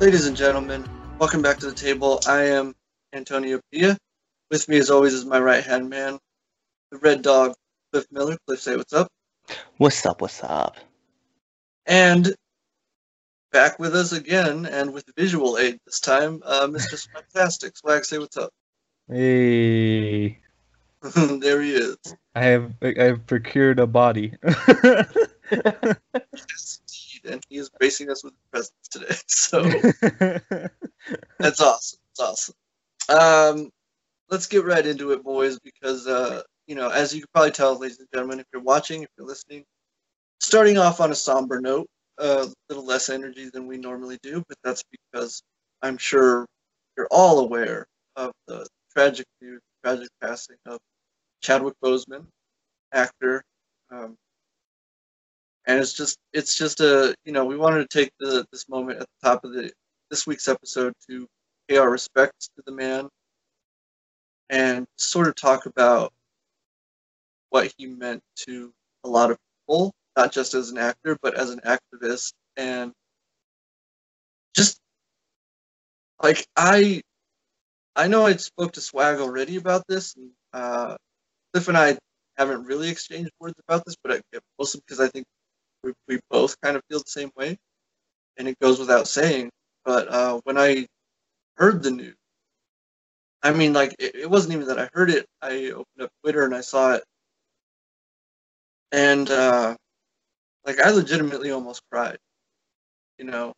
Ladies and gentlemen, welcome back to the table. I am Antonio Pia. With me, as always, is my right hand man, the Red Dog, Cliff Miller. Cliff, say what's up. What's up? What's up? And back with us again, and with visual aid this time, uh, Mr. Fantastic. Swag, say what's up. Hey, there he is. I have I have procured a body. Yes, indeed. And he is gracing us with presence today. So that's awesome. It's awesome. Um, let's get right into it, boys, because uh, you know, as you can probably tell, ladies and gentlemen, if you're watching, if you're listening, starting off on a somber note, a little less energy than we normally do, but that's because I'm sure you're all aware of the tragic news, tragic passing of Chadwick Boseman, actor. Um, and it's just it's just a you know we wanted to take the this moment at the top of the this week's episode to pay our respects to the man and sort of talk about what he meant to a lot of people not just as an actor but as an activist. And just like i i know i spoke to swag already about this and uh cliff and i haven't really exchanged words about this but I, mostly because i think we, we both kind of feel the same way and it goes without saying but uh when i heard the news i mean like it, it wasn't even that i heard it i opened up twitter and i saw it and uh like i legitimately almost cried you know?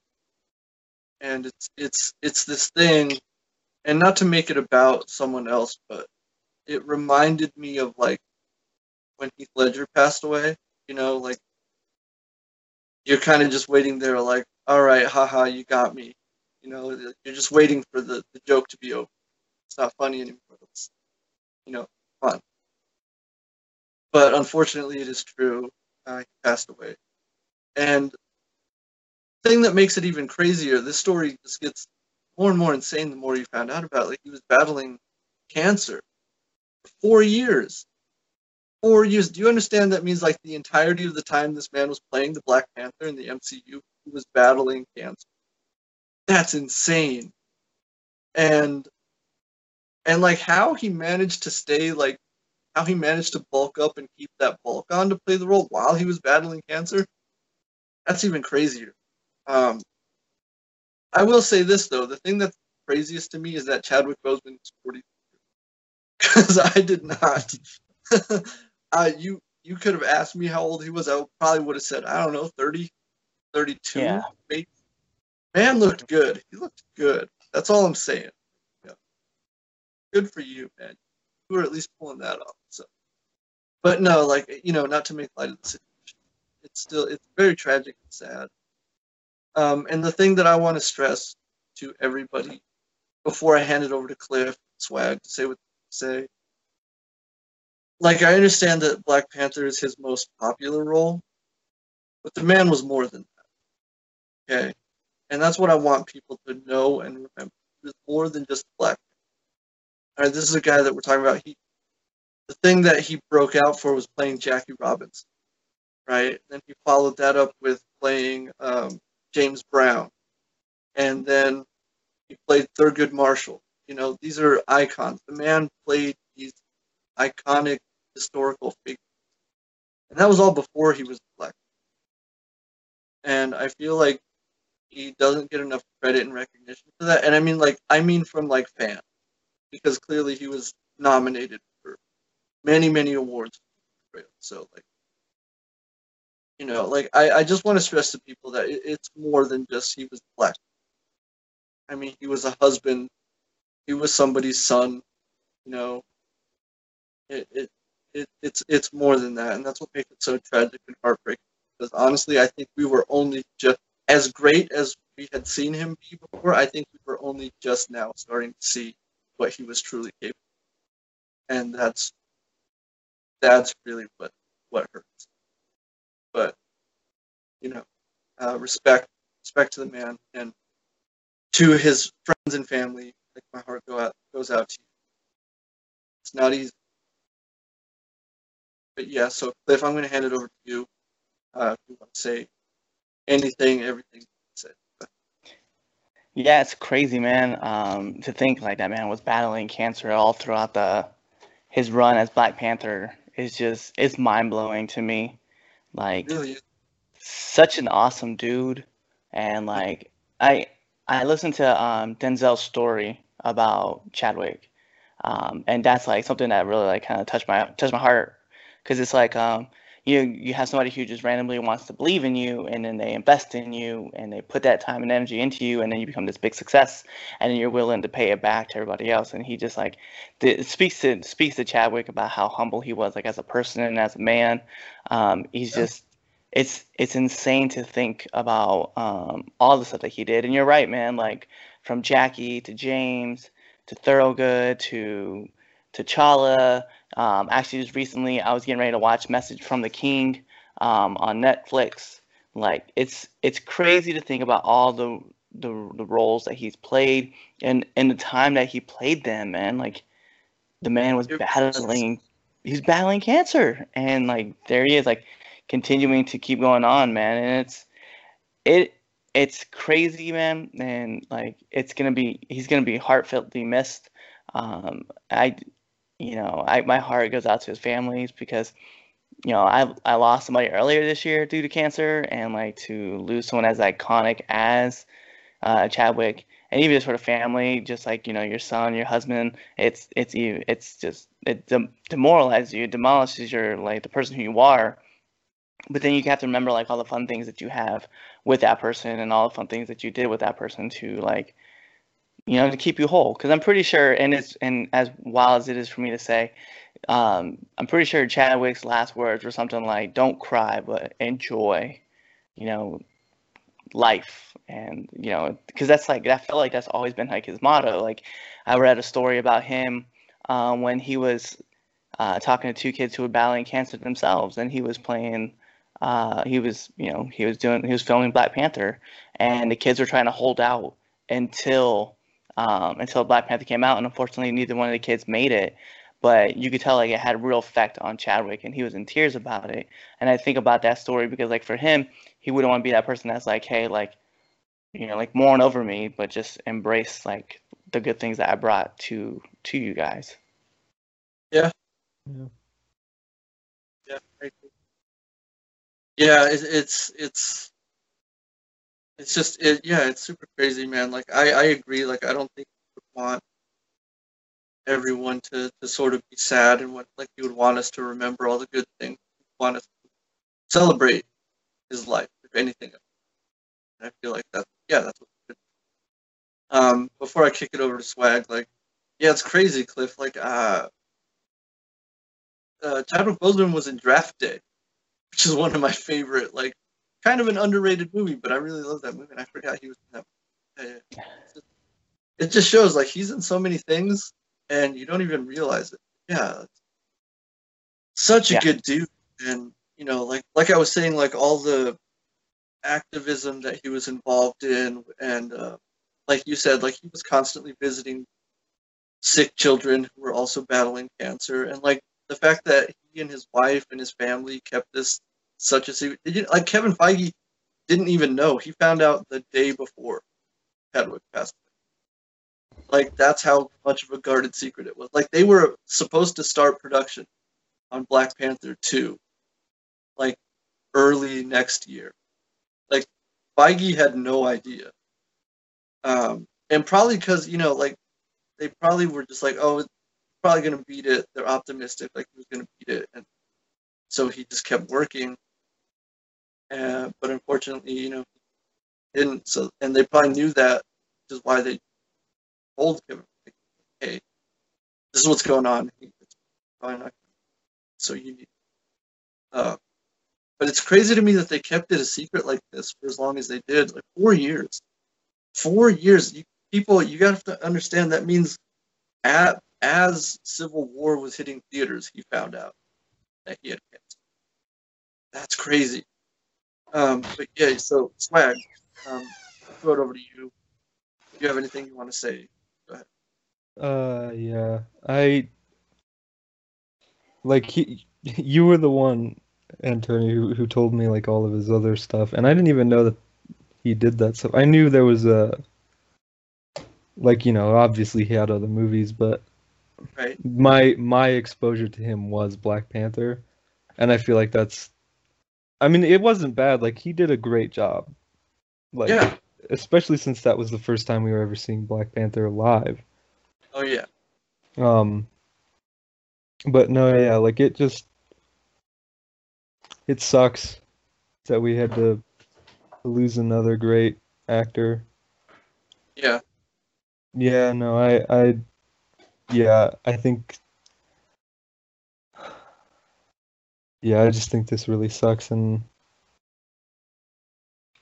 And it's it's it's this thing and not to make it about someone else but it reminded me of like when heath ledger passed away you know like you're kind of just waiting there like all right haha you got me. You know you're just waiting for the, the joke to be over. It's not funny anymore. It's you know fun. But unfortunately it is true. Uh, he passed away. And the thing that makes it even crazier this story just gets more and more insane the more you found out about it. like he was battling cancer for four years four years. Do you understand that means like the entirety of the time this man was playing the Black Panther in the MCU, he was battling cancer. That's insane. And and like how he managed to stay like how he managed to bulk up and keep that bulk on to play the role while he was battling cancer. That's even crazier. Um I will say this though, the thing that's craziest to me is that Chadwick Boseman is 40 because I did not. uh, you you could have asked me how old he was. I probably would have said, I don't know, 30, 32, Yeah. maybe. Man looked good. He looked good. That's all I'm saying. Yeah. Good for you, man. You were at least pulling that off. So, but no, like you know, not to make light of the situation. It's still it's very tragic and sad. Um, and the thing that I want to stress to everybody before I hand it over to Cliff Swag to say what to say like I understand that Black Panther is his most popular role, but the man was more than that. Okay, and that's what I want people to know and remember. Was more than just Black. Panther. All right, this is a guy that we're talking about. He, the thing that he broke out for was playing Jackie Robinson, right? Then he followed that up with playing um, James Brown, and then he played Thurgood Marshall. You know, these are icons. The man played these iconic historical figure. And that was all before he was black. And I feel like he doesn't get enough credit and recognition for that. And I mean like I mean from like fans. Because clearly he was nominated for many, many awards. So like you know, like I, I just want to stress to people that it, it's more than just he was black. I mean, he was a husband, he was somebody's son, you know. It, it it, it's it's more than that, and that's what makes it so tragic and heartbreaking. Because honestly, I think we were only just as great as we had seen him be before. I think we were only just now starting to see what he was truly capable, and that's that's really what what hurts. But you know, uh, respect respect to the man and to his friends and family. Like my heart go out goes out to you. It's not easy but yeah, so Cliff, I'm going to hand it over to you. Uh, if you want to say anything, everything. Say. Yeah, it's crazy, man. Um, to think like that man was battling cancer all throughout the his run as Black Panther is just it's mind blowing to me. Like Really, such an awesome dude, and like I I listened to um, Denzel's story about Chadwick, um, and that's like something that really like kind of touched my touched my heart because it's like um, you you have somebody who just randomly wants to believe in you, and then they invest in you, and they put that time and energy into you, and then you become this big success, and then you're willing to pay it back to everybody else. And he just like it speaks to speaks to Chadwick about how humble he was, like as a person and as a man. Um, he's Yeah. just it's it's insane to think about um, all the stuff that he did. And you're right, man. Like from Jackie to James to Thurgood to T'Challa. Um, actually, just recently, I was getting ready to watch Message from the King um, on Netflix. Like it's it's crazy to think about all the the, the roles that he's played and and the time that he played them, man. Like the man was battling he's battling cancer and like there he is like continuing to keep going on man and it's it it's crazy man and like it's gonna be he's gonna be heartfeltly missed um i you know i my heart goes out to his families because you know i i lost somebody earlier this year due to cancer and like to lose someone as iconic as uh chadwick and even just for the family just like you know your son your husband it's it's you it's just it dem- demoralizes you it demolishes your like the person who you are. But then you have to remember like all the fun things that you have with that person and all the fun things that you did with that person to like you know to keep you whole. Because i'm pretty sure and it's and as wild as it is for me to say um i'm pretty sure chadwick's last words were something like don't cry but enjoy you know life. And you know because that's like that felt like that's always been like his motto. Like i read a story about him um, when he was uh, talking to two kids who were battling cancer themselves and he was playing uh, he was you know he was doing he was filming black panther and the kids were trying to hold out until um, until black panther came out and unfortunately neither one of the kids made it but you could tell like it had a real effect on chadwick and he was in tears about it and i think about that story because like for him he wouldn't want to be that person that's like, hey, like, you know, like mourn over me, but just embrace like the good things that I brought to to you guys. Yeah, I agree. Yeah, it, it's it's it's just it. Yeah, it's super crazy, man. Like I I agree. Like I don't think you would want everyone to to sort of be sad and what like you would want us to remember all the good things. You want us to celebrate his life, if anything. And I feel like that. Yeah, that's what. Um, before I kick it over to Swag, like, yeah, it's crazy, Cliff. Like, uh, uh, Chadwick Boseman was in Draft Day, which is one of my favorite, like, kind of an underrated movie, but I really love that movie, and I forgot he was in that. Movie. Yeah, yeah. It's just- It just shows like he's in so many things, and you don't even realize it. Yeah, such a Yeah. good dude, and you know, like like I was saying, like all the activism that he was involved in, and uh, like you said, like he was constantly visiting sick children who were also battling cancer, and like the fact that he and his wife and his family kept this such a secret. Did you, like Kevin Feige didn't even know. He found out the day before Chadwick passed away. Like that's how much of a guarded secret it was. Like they were supposed to start production on Black Panther 2 like early next year. Like Feige had no idea. Um, and probably because, you know, like they probably were just like, oh, probably going to beat it. They're optimistic, like he was going to beat it. And so he just kept working. But unfortunately, you know, didn't. So, and they probably knew that, which is why they told him, hey, this is what's going on. So you. Uh, but it's crazy to me that they kept it a secret like this for as long as they did, like four years. Four years. You, people, you got to understand that means at, as Civil War was hitting theaters, he found out that he had cancer. That's crazy. Um, but yeah, so swag. Um, I'll throw it over to you. If you have anything you want to say, Uh, yeah. I like he, you were the one, Antonio, who, who told me like all of his other stuff, and I didn't even know that he did that stuff. I knew there was a like you know, obviously he had other movies, but right? my my exposure to him was Black Panther, and I feel like that's. I mean, it wasn't bad. Like he did a great job. Like, Yeah. especially since that was the first time we were ever seeing Black Panther live. Oh yeah, Um, but no, yeah, like it just it sucks that we had to lose another great actor. yeah, Yeah, no, I, I, yeah, I think, yeah, I just think this really sucks, and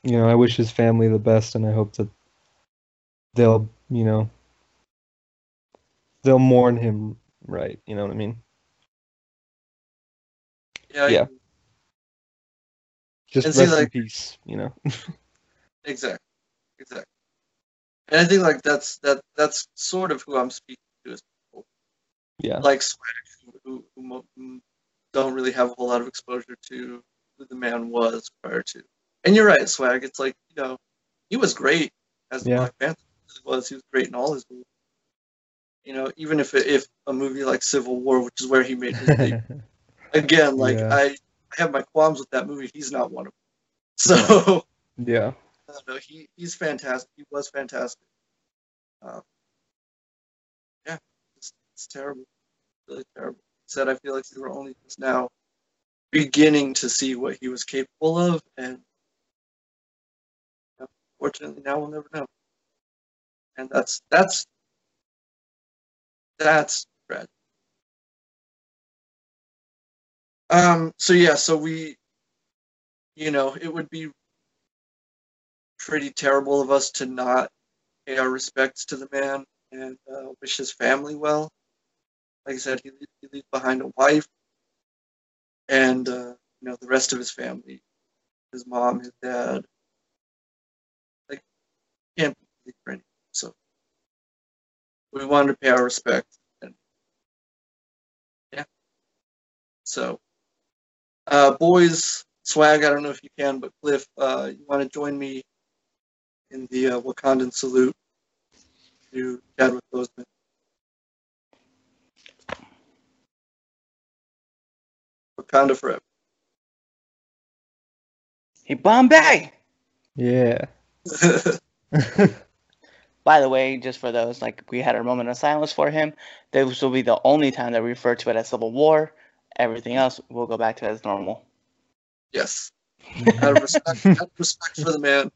you know, I wish his family the best, and I hope that they'll, you know, they'll mourn him right. You know what I mean? yeah, Yeah. Just And see, rest in like- peace. You know? Exactly, exactly. And I think like that's that that's sort of who I'm speaking to is yeah. like Swag, who, who who don't really have a whole lot of exposure to who the man was prior to. And you're right, Swag. It's like you know, he was great as the Yeah. Black Panther He was. He was great in all his movies. You know, even if it, if a movie like Civil War, which is where he made his debut, again, like Yeah. I, I have my qualms with that movie. He's not one of them. So yeah. I don't know, he he's fantastic. He was fantastic. Um, yeah, it's, it's terrible, really terrible. Said I feel like we were only just now beginning to see what he was capable of, and fortunately now we'll never know. And that's that's that's tragic. Um. So yeah. So we, you know, it would be pretty terrible of us to not pay our respects to the man and uh, wish his family well. Like I said, he, he leaves behind a wife and uh, you know the rest of his family, his mom, his dad. Like can't be for anything. So we wanted to pay our respect and yeah. So uh, boys, swag. I don't know if you can, but Cliff, uh, you want to join me in the uh, Wakandan salute to Chadwick Boseman. Wakanda forever. Yibambe! Yeah. By the way, just for those, like, we had our moment of silence for him. This will be the only time that we refer to it as Civil War. Everything else, we'll go back to as normal. yes. Out of respect, out of respect for the man.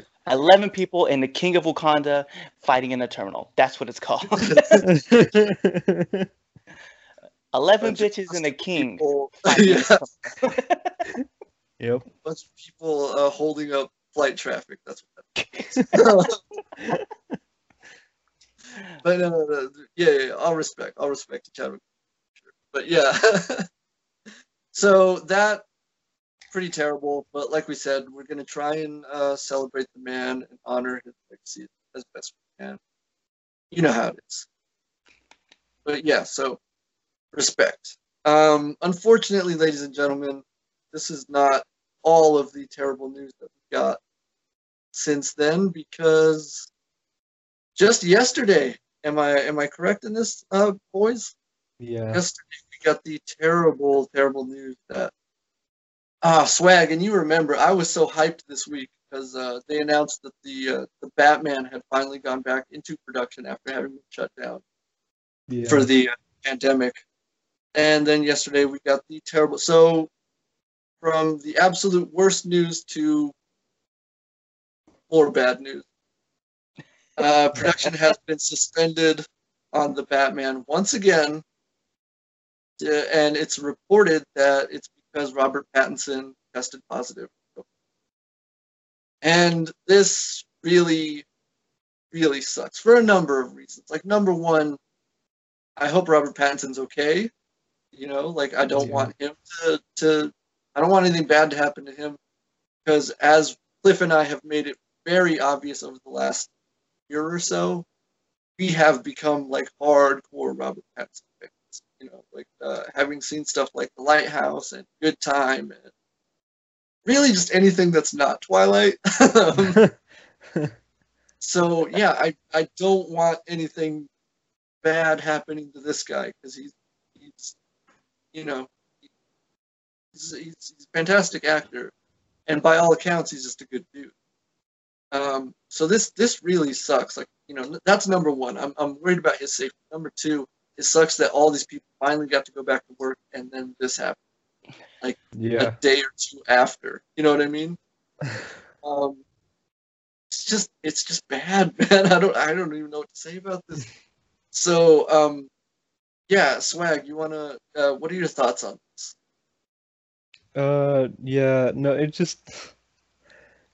11 people in the King of Wakanda fighting in a terminal. That's what it's called. 11 Bunch bitches and a king. People, fighting a yeah, yep. bunch of people uh, holding up flight traffic. That's what that But no, no, no, yeah, yeah, I'll respect, I'll respect to Chadwick. But yeah, so that pretty terrible. But like we said, we're gonna try and uh, celebrate the man and honor his legacy as best we can. You know how it is. But yeah, so respect. Um, unfortunately, ladies and gentlemen, this is not all of the terrible news that we got since then because just yesterday am i am i correct in this uh boys Yeah. yesterday we got the terrible terrible news that ah swag and you remember i was so hyped this week because uh, they announced that the uh, the batman had finally gone back into production after having been shut down Yeah. for the uh, pandemic. And then yesterday we got the terrible. So, from the absolute worst news to more bad news, uh, production has been suspended on the Batman once again. Uh, and it's reported that it's because Robert Pattinson tested positive. And this really, really sucks for a number of reasons. Like, number one, I hope Robert Pattinson's okay. You know, like I don't Yeah. want him to, to I don't want anything bad to happen to him because as Cliff and I have made it very obvious over the last year or so, we have become like hardcore Robert Pattinson fans. You know, like uh, having seen stuff like The Lighthouse and Good Time and really just anything that's not Twilight. Um, so yeah, I I don't want anything bad happening to this guy because he's he's you know he's, he's, he's a fantastic actor, and by all accounts, he's just a good dude. Um, so this this really sucks. Like you know, that's number one. I'm I'm worried about his safety. Number two, it sucks that all these people finally got to go back to work, and then this happened like a day or two after. You know what I mean? Um, it's just it's just bad, man. I don't I don't even know what to say about this. So um, yeah, swag. You wanna? Uh, what are your thoughts on this? Uh, yeah, no, it just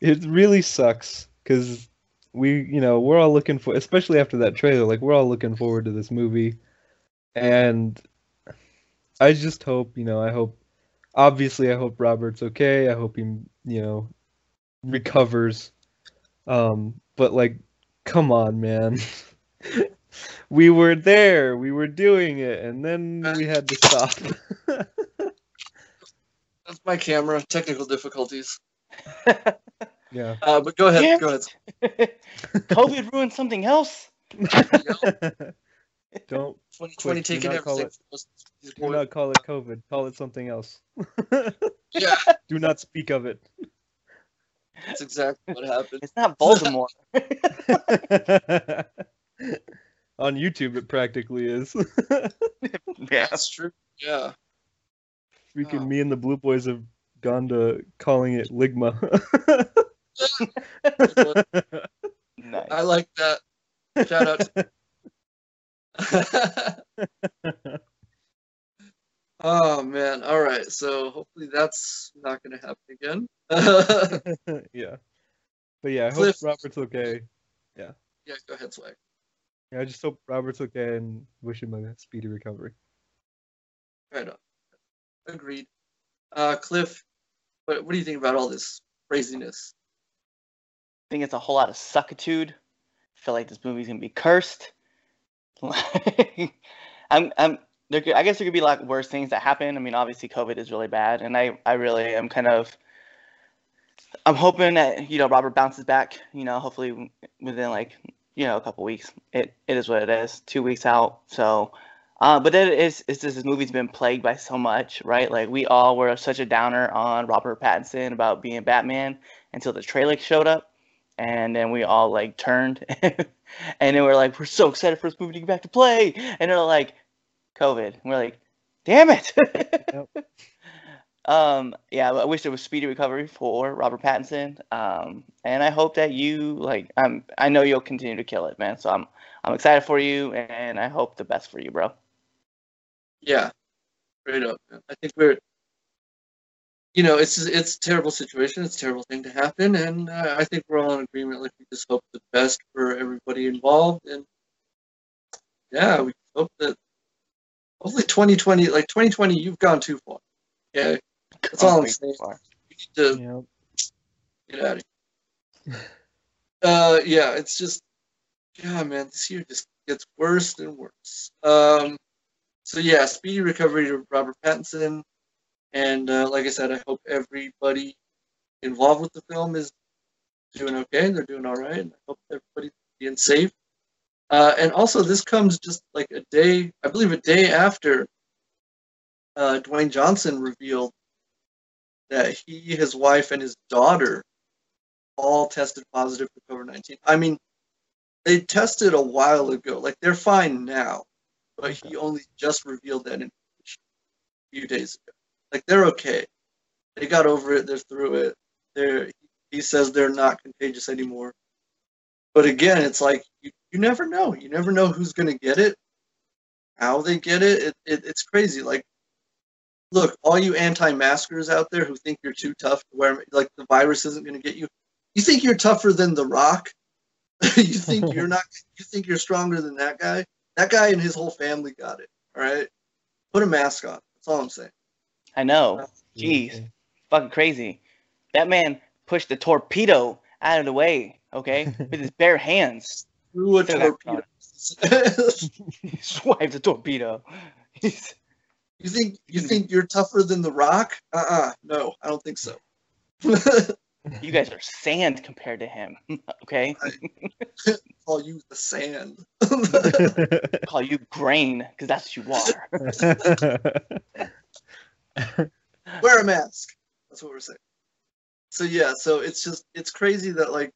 it really sucks because we, you know, we're all looking for, especially after that trailer, like we're all looking forward to this movie, and I just hope, you know, I hope, obviously, I hope Robert's okay. I hope he, you know, recovers. Um, but like, come on, man. We were there, we were doing it, and then we had to stop. That's my camera. Technical difficulties. Yeah. Uh, but go ahead. Damn Go ahead. COVID ruined something else. Don't 2020 Quick, do taking call everything. it- from do not call it COVID. Call it something else. Yeah, do not speak of it. that's exactly what happened. It's not Voldemort. On YouTube, it practically is. yeah. That's true. Yeah. Freaking Oh. me and the Blue Boys have gone to calling it Ligma. Nice. I like that. Shout out. To- oh man! All right. So hopefully that's not going to happen again. yeah. But yeah, I hope Cliff- Robert's okay. yeah. Yeah. Go ahead, swag. Yeah, I just hope Robert's okay and wish him a speedy recovery. Right on. Agreed. Uh, Cliff, what, what do you think about all this craziness? I think it's a whole lot of suckitude. I feel like this movie's gonna be cursed. I'm, I'm. There, could, I guess there could be like worse things that happen. I mean, obviously, COVID is really bad, and I, I really am kind of. I'm hoping that you know Robert bounces back. You know, hopefully within like you know a couple weeks. It, it is what it is. Two weeks out. So, uh, but it is. It's just this movie's been plagued by so much, right? Like we all were such a downer on Robert Pattinson about being Batman until the trailer showed up and then we all like turned and then we're like we're so excited for this movie to get back to play and they're like covid and we're like damn it um yeah i wish there was speedy recovery for robert pattinson um and i hope that you like i'm i know you'll continue to kill it man so i'm i'm excited for you and i hope the best for you bro Yeah, straight up. Man. I think we're, you know, it's it's a terrible situation. It's a terrible thing to happen, and uh, I think we're all in agreement. Like we just hope the best for everybody involved, and yeah, we hope that hopefully 2020, like 2020, you've gone too far. Okay, That's all I'm Way saying. you need to Yeah. get out of here. Uh, yeah, it's just, yeah, man, this year just gets worse and worse. Um, so yeah, speedy recovery to Robert Pattinson, and uh, like I said, I hope everybody involved with the film is doing okay. They're doing all right, and I hope everybody's being safe. Uh, and also, this comes just like a day, I believe, a day after uh, Dwayne Johnson revealed that he, his wife, and his daughter all tested positive for COVID 19. I mean, they tested a while ago. Like, they're fine now, but he only just revealed that information a few days ago. Like, they're okay. They got over it. They're through it. They're, he says they're not contagious anymore. But again, it's like, you, you never know. You never know who's going to get it, how they get it. It, it. It's crazy. Like, look, all you anti-maskers out there who think you're too tough to wear, like the virus isn't going to get you. You think you're tougher than The Rock? you think you're not? You think you're stronger than that guy? That guy and his whole family got it. All right, put a mask on. That's all I'm saying. i know uh, Jeez. fucking crazy. That man pushed the torpedo out of the way, okay, with his bare hands. Threw a torpedo. He swiped the torpedo. He's- you think you hmm. think you're tougher than The Rock? Uh-uh. No, I don't think so. You guys are sand compared to him. okay, Call you the sand. call you grain because that's what you are. Wear a mask. That's what we're saying. So yeah, so it's just it's crazy that like,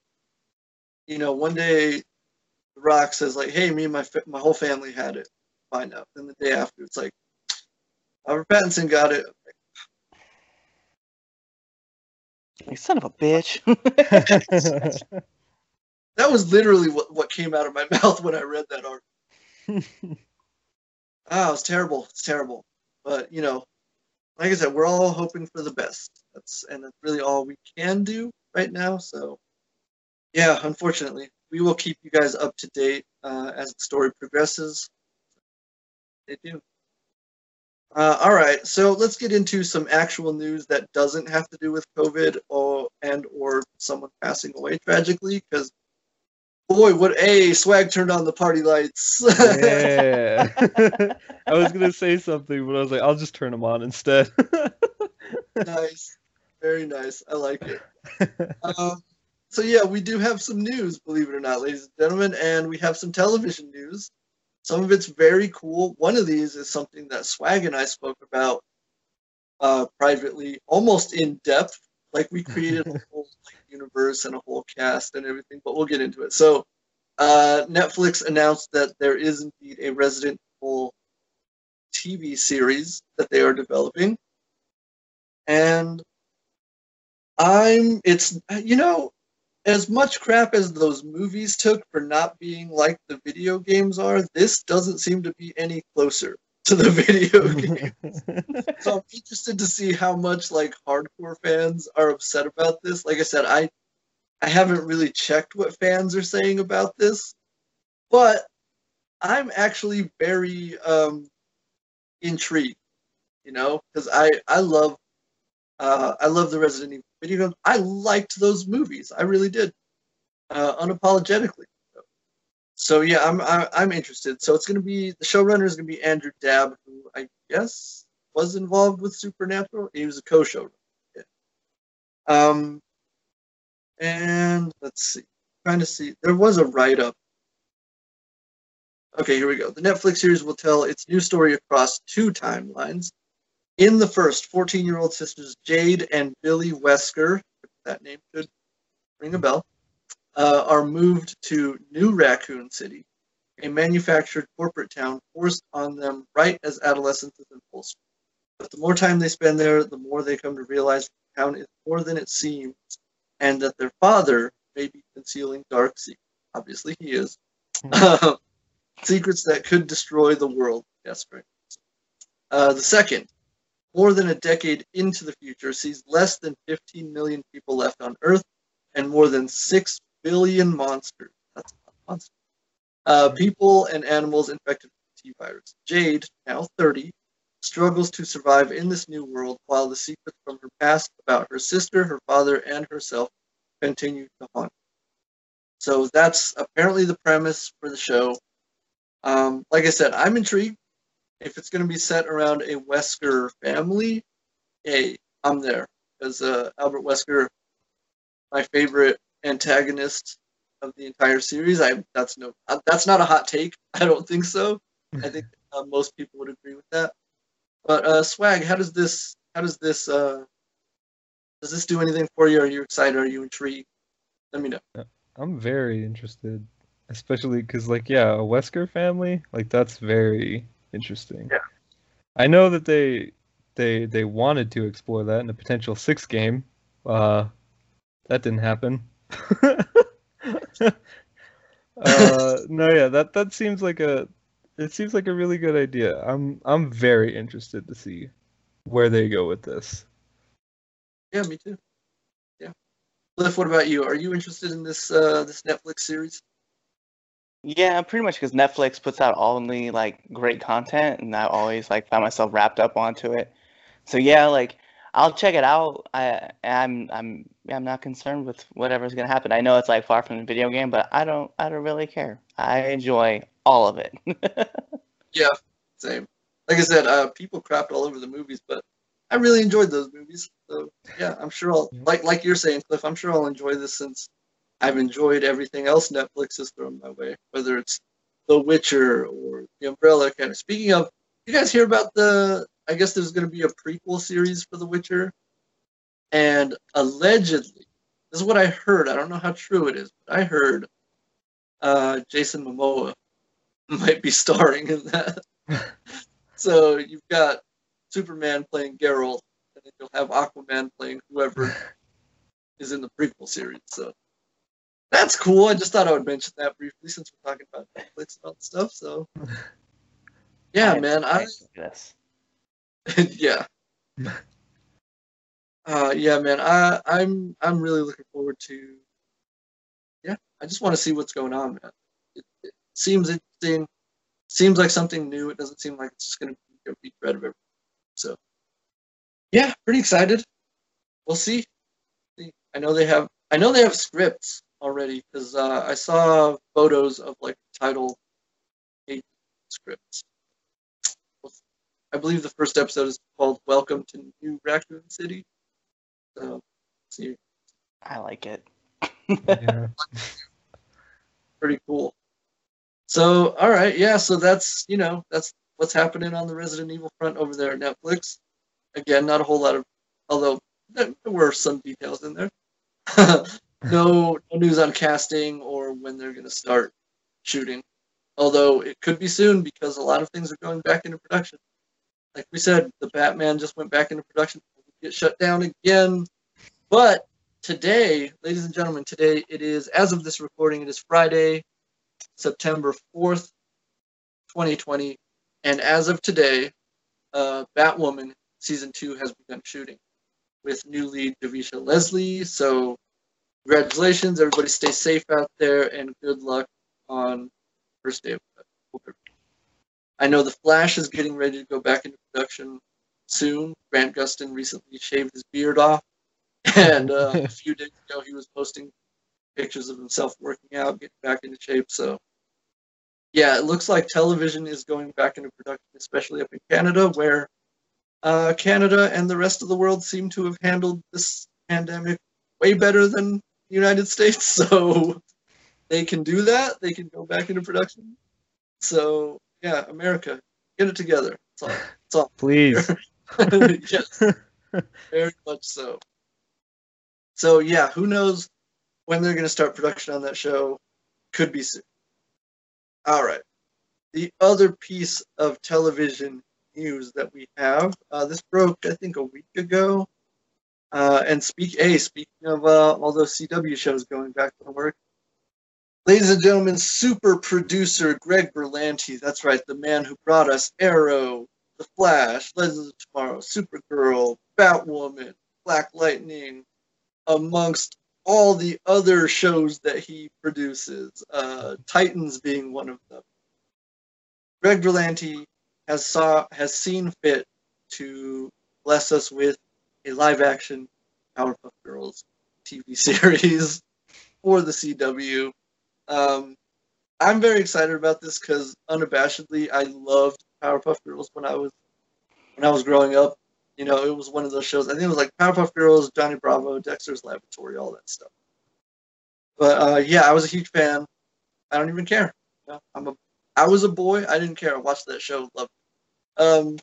you know, one day, The Rock says like, "Hey, me and my fa- my whole family had it." Find out. Then the day after, it's like, Robert Pattinson got it. like son of a bitch. That was literally what, what came out of my mouth when I read that article. Ah, it was terrible. It's terrible. But you know, like I said, we're all hoping for the best. That's and that's really all we can do right now. So, yeah, unfortunately, we will keep you guys up to date uh, as the story progresses. They do. Uh, all right, so let's get into some actual news that doesn't have to do with COVID or and or someone passing away tragically, because boy, what a swag turned on the party lights. yeah. I was gonna say something, but I was like, I'll just turn them on instead. nice, very nice. I like it. Um, so yeah, we do have some news, believe it or not, ladies and gentlemen, and we have some television news. Some of it's very cool. One of these is something that Swag and I spoke about uh, privately, almost in depth. Like we created a whole like, universe and a whole cast and everything, but we'll get into it. So, uh, Netflix announced that there is indeed a Resident Evil TV series that they are developing, and I'm it's you know as much crap as those movies took for not being like the video games are, this doesn't seem to be any closer to the video games. so I'm interested to see how much like hardcore fans are upset about this. Like I said, I I haven't really checked what fans are saying about this, but I'm actually very um intrigued, you know, because I I love uh, I love the Resident Evil video games. I liked those movies. I really did, uh, unapologetically. So yeah, I'm I, I'm interested. So it's gonna be the showrunner is gonna be Andrew Dabb, who I guess was involved with Supernatural. He was a co-showrunner. Yeah. Um, and let's see, trying to see. There was a write-up. Okay, here we go. The Netflix series will tell its new story across two timelines. In the first, 14 year old sisters Jade and Billy Wesker, that name should ring a bell, uh, are moved to New Raccoon City, a manufactured corporate town forced on them right as adolescence is in full swing. But the more time they spend there, the more they come to realize the town is more than it seems, and that their father may be concealing dark secrets. Obviously, he is. secrets that could destroy the world. Yes, right. Uh, the second, more than a decade into the future, sees less than 15 million people left on Earth and more than 6 billion monsters. That's a monster. Uh, people and animals infected with the T virus. Jade, now 30, struggles to survive in this new world while the secrets from her past about her sister, her father, and herself continue to haunt. So that's apparently the premise for the show. Um, like I said, I'm intrigued if it's going to be set around a Wesker family, hey, I'm there because uh, Albert Wesker, my favorite antagonist of the entire series. I that's no uh, that's not a hot take. I don't think so. I think uh, most people would agree with that. But uh, Swag, how does this how does this uh, does this do anything for you? Are you excited? Are you intrigued? Let me know. I'm very interested, especially because, like, yeah, a Wesker family, like, that's very interesting. Yeah. I know that they they they wanted to explore that in a potential six game. Uh, that didn't happen. uh, no, yeah, that that seems like a it seems like a really good idea. I'm I'm very interested to see where they go with this. Yeah, me too. Yeah. Cliff, what about you? Are you interested in this uh, this Netflix series? Yeah, pretty much because Netflix puts out only like great content, and I always like find myself wrapped up onto it. So yeah, like I'll check it out. I I'm I'm I'm not concerned with whatever's gonna happen. I know it's like far from the video game, but I don't I don't really care. I enjoy all of it. Yeah, same. Like I said, uh, people crapped all over the movies, but I really enjoyed those movies. So yeah, I'm sure I'll like like you're saying, Cliff. I'm sure I'll enjoy this since I've enjoyed everything else Netflix has thrown my way, whether it's The Witcher or The Umbrella Academy. Speaking of, you guys hear about the? I guess there's going to be a prequel series for The Witcher, and allegedly, this is what I heard. I don't know how true it is, but I heard uh, Jason Momoa might be starring in that. so you've got Superman playing Geralt, and then you'll have Aquaman playing whoever is in the prequel series. So that's cool. I just thought I would mention that briefly since we're talking about Netflix and all that stuff. So yeah, I- man, I Yes. yeah. Uh, yeah, man. I I'm I'm really looking forward to. Yeah, I just want to see what's going on, man. It, it seems interesting. Seems like something new. It doesn't seem like it's just going to be a retread of everything. So, yeah, pretty excited. We'll see. See. I know they have. I know they have scripts already because uh, I saw photos of like title page scripts. I believe the first episode is called "Welcome to New Raccoon City." So, see, I like it. yeah. pretty cool. So, all right, yeah. So that's you know that's what's happening on the Resident Evil front over there at Netflix. Again, not a whole lot of, although there, there were some details in there. no, no news on casting or when they're going to start shooting. Although it could be soon because a lot of things are going back into production. Like we said, the Batman just went back into production. Get shut down again. But today, ladies and gentlemen, today it is, as of this recording, it is Friday, September 4th, 2020. And as of today, uh, Batwoman season two has begun shooting with new lead Javicia Leslie. So, congratulations, everybody. Stay safe out there and good luck on first day of. I know The Flash is getting ready to go back into production soon. Grant Gustin recently shaved his beard off, and uh, a few days ago he was posting pictures of himself working out, getting back into shape. So, yeah, it looks like television is going back into production, especially up in Canada, where uh, Canada and the rest of the world seem to have handled this pandemic way better than United States. So they can do that. They can go back into production. So yeah, America, get it together. That's all. That's all. Please. yes, very much so. So yeah, who knows when they're going to start production on that show? Could be soon. All right. The other piece of television news that we have, uh, this broke I think a week ago. Uh, and speak, hey, speaking of uh, all those CW shows going back to work, ladies and gentlemen, super producer Greg Berlanti, that's right, the man who brought us Arrow, The Flash, Legends of Tomorrow, Supergirl, Batwoman, Black Lightning, amongst all the other shows that he produces, uh, Titans being one of them. Greg Berlanti has saw has seen fit to bless us with a live action Powerpuff Girls TV series for the CW. Um, I'm very excited about this because unabashedly, I loved Powerpuff Girls when I was when I was growing up. You know, it was one of those shows. I think it was like Powerpuff Girls, Johnny Bravo, Dexter's Laboratory, all that stuff. But uh, yeah, I was a huge fan. I don't even care. You know, I'm a I was a boy. I didn't care. I watched that show. Loved it. Um,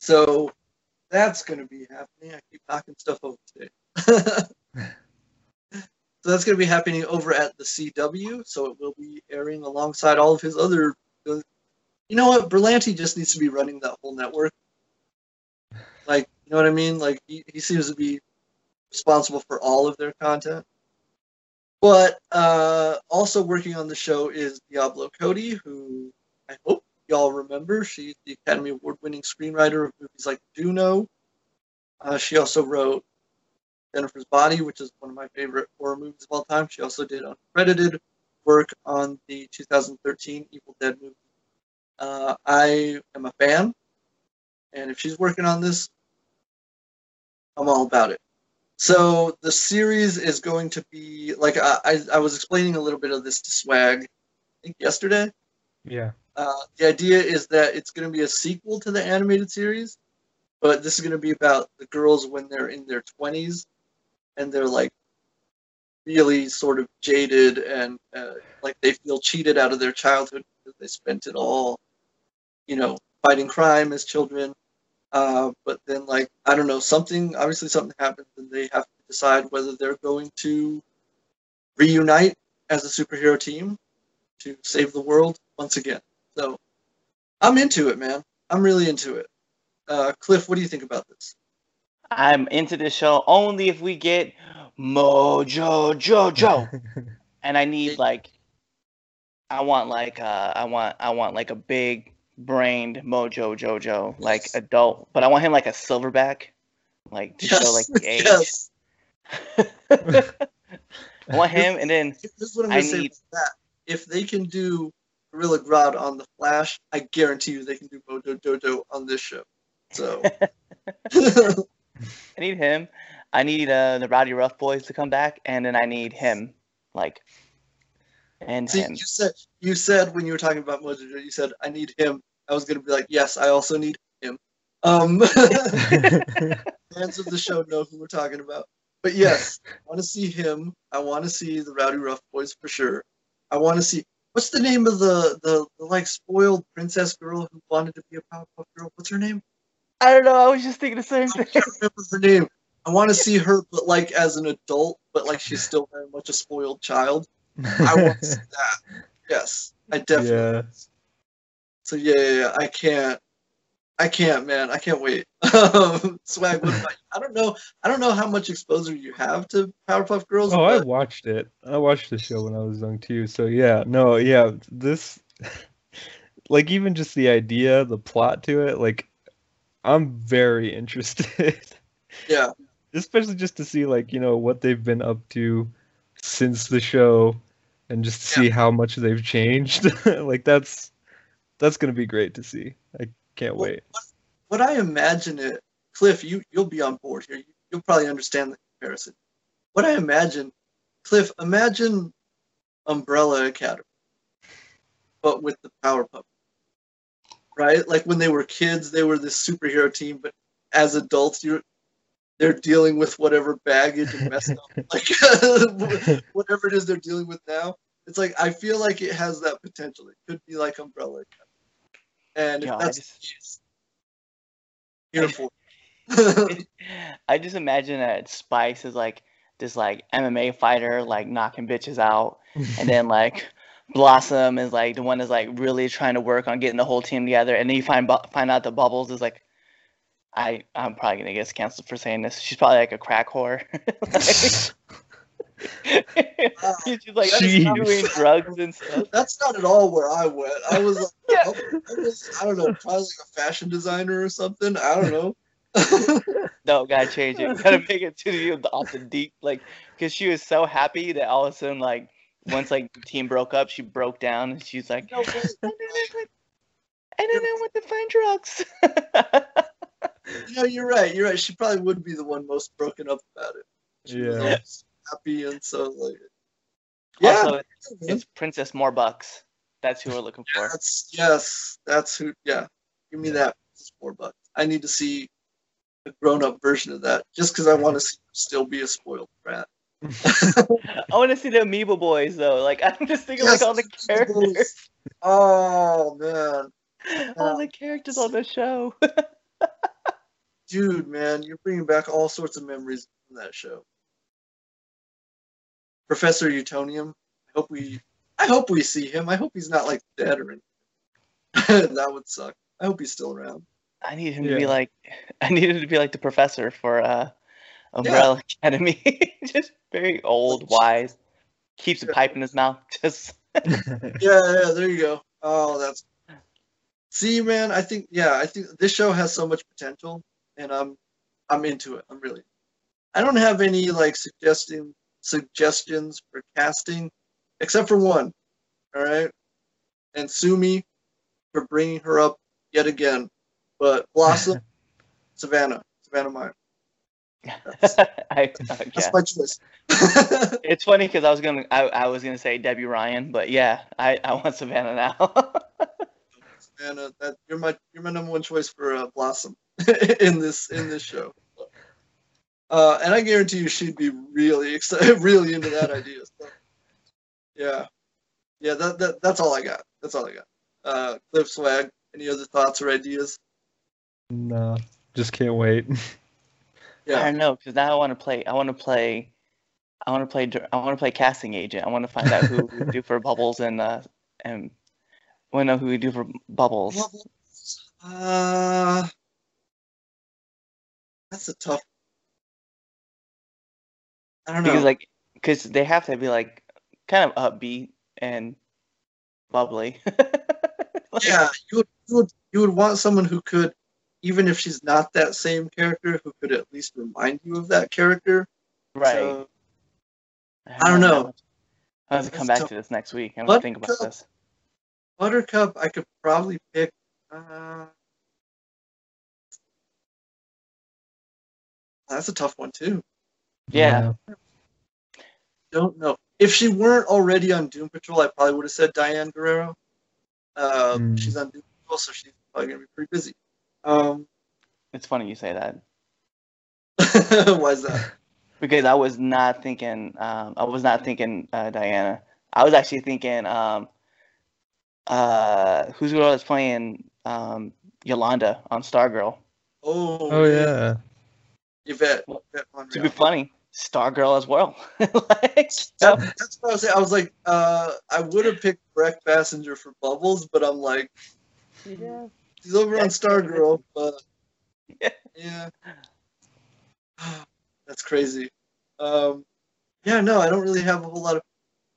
so that's going to be happening. I keep knocking stuff over today. so that's going to be happening over at the CW. So it will be airing alongside all of his other. You know what? Berlanti just needs to be running that whole network. Like, you know what I mean? Like, he, he seems to be responsible for all of their content. But uh, also working on the show is Diablo Cody, who I hope y'all remember. She's the Academy Award winning screenwriter of movies like Juno. Uh, she also wrote Jennifer's Body, which is one of my favorite horror movies of all time. She also did uncredited work on the 2013 Evil Dead movie. Uh, I am a fan, and if she's working on this, I'm all about it. So the series is going to be like I, I, I was explaining a little bit of this to Swag, I think yesterday. Yeah. Uh, the idea is that it's going to be a sequel to the animated series, but this is going to be about the girls when they're in their 20s and they're like really sort of jaded and uh, like they feel cheated out of their childhood because they spent it all, you know, fighting crime as children. Uh, but then, like, I don't know, something, obviously, something happens and they have to decide whether they're going to reunite as a superhero team to save the world once again. So I'm into it, man. I'm really into it. Uh, Cliff, what do you think about this? I'm into this show only if we get Mojo Jojo, and I need like, I want like uh, I want I want like a big brained Mojo Jojo, like adult, but I want him like a silverback, like to show like the age. yes. I want him, and then This is what I'm gonna say need- that. If they can do Gorilla Grodd on the Flash, I guarantee you they can do Mojo Jojo on this show. So I need him. I need uh, the Rowdyruff Boys to come back, and then I need him, like, and see, him. you said you said when you were talking about Mojo Jojo, you said I need him. I was gonna be like, yes, I also need him. Um, fans of the show know who we're talking about. But yes, I want to see him. I want to see the Rowdyruff Boys for sure. I want to see what's the name of the, the the like spoiled princess girl who wanted to be a Powerpuff Girl. What's her name? I don't know. I was just thinking the same I thing. can't remember her name. I want to see her, but like as an adult, but like she's still very much a spoiled child. I want to see that. Yes, I definitely. Yeah. So yeah, yeah, yeah, I can't. I can't, man. I can't wait. Um, Swag, what about you? I don't know. I don't know how much exposure you have to Powerpuff Girls. Oh, I watched it. I watched the show when I was young too. So yeah, no, yeah, this like even just the idea, the plot to it, like I'm very interested. yeah, Especially just to see like, you know, what they've been up to since the show and just to see how much they've changed. like that's that's going to be great to see. I can't Well, wait. what I imagine it, Cliff, you you'll be on board here. You, you'll probably understand the comparison. What I imagine, Cliff, imagine Umbrella Academy, but with the Powerpuff. Right, like when they were kids, they were this superhero team, but as adults, you're they're dealing with whatever baggage and messed up, like whatever it is they're dealing with now. It's like I feel like it has that potential. It could be like Umbrella Academy, and that's case, here for. I just imagine that Spice is like this like MMA fighter, like knocking bitches out, and then like Blossom is like the one that's like really trying to work on getting the whole team together, and then you find Bu- find out that Bubbles is like, I I'm probably gonna get canceled for saying this. She's probably like a crack whore. She's like Jeez. doing drugs and stuff. That's not at all where I went. I was like, Yeah. Oh, I, was, I don't know, probably like a fashion designer or something. I don't know. No, gotta change it. Gotta make it to the off the deep, like, because she was so happy that all of a sudden, like, once like the team broke up, she broke down and she's like, No, wait. I don't know what, I don't know what to find drugs. you know, you're right. You're right. She probably would be the one most broken up about it. She Yeah. always happy and so like, yeah, also, man. it's Princess Morbucks. That's who we're looking for. that's yes, that's who. Yeah, give me that. It's four bucks. I need to see a grown-up version of that, just because I want to see still be a spoiled brat. I want to see the Amoeba Boys though. Like, I'm just thinking Yes, like all the characters, Oh man, all the characters on the show. dude, man, you're bringing back all sorts of memories from that show. Professor Utonium. I hope we, I hope we see him. I hope he's not like dead or anything. that would suck. I hope he's still around. I need him to be like, I needed to be like the professor for uh, Umbrella Academy. just very old, wise. Keeps a Yeah. pipe in his mouth. Just Yeah, yeah, there you go. Oh, that's. See, man, I think yeah, I think this show has so much potential, and I'm, I'm into it. I'm really. I don't have any like suggesting suggestions for casting, except for one. All right, and sue me for bringing her up yet again, but Blossom, Savannah, Savannah Meyer. That's, I, I- that's my choice. It's funny because I was gonna, I, I was gonna say Debby Ryan, but yeah, I, I want Savannah now. Savannah, that you're my you're my number one choice for uh, Blossom. in this in this show. Uh, and I guarantee you, she'd be really excited, really into that idea. So, yeah, yeah. That, that that's all I got. That's all I got. Uh, Cliff Swag. Any other thoughts or ideas? No, just can't wait. I Yeah. don't know because now I want to play. I want to play. I want to play. I want to play casting agent. I want to find out who we do for bubbles and uh and want to know who we do for bubbles. Uh, that's a tough. I don't know. Because like, because they have to be like kind of upbeat and bubbly. Like, yeah, you would, you would you would want someone who could, even if she's not that same character, who could at least remind you of that character. Right. So, I don't know. I have to come back tough. to this next week. I'm gonna think about this. Buttercup, I could probably pick. Uh, that's a tough one too. Yeah. Don't know if she weren't already on Doom Patrol. I probably would have said Diane Guerrero. Uh, Hmm. She's on Doom Patrol, so she's probably gonna be pretty busy. Um, It's funny you say that why is that? because I was not thinking. Um, I was not thinking uh, Diana. I was actually thinking. Um, uh, who's the girl that's playing um, Yolanda on Stargirl? Oh, Oh yeah. Yvette. Well, Yvette To be funny, Stargirl as well. like, That- that's what I was saying. I was like, uh, I would have picked Brec Bassinger for Bubbles, but I'm like, yeah. she's over on Stargirl, but Yeah. yeah, that's crazy. Um, yeah, no, I don't really have a whole lot of.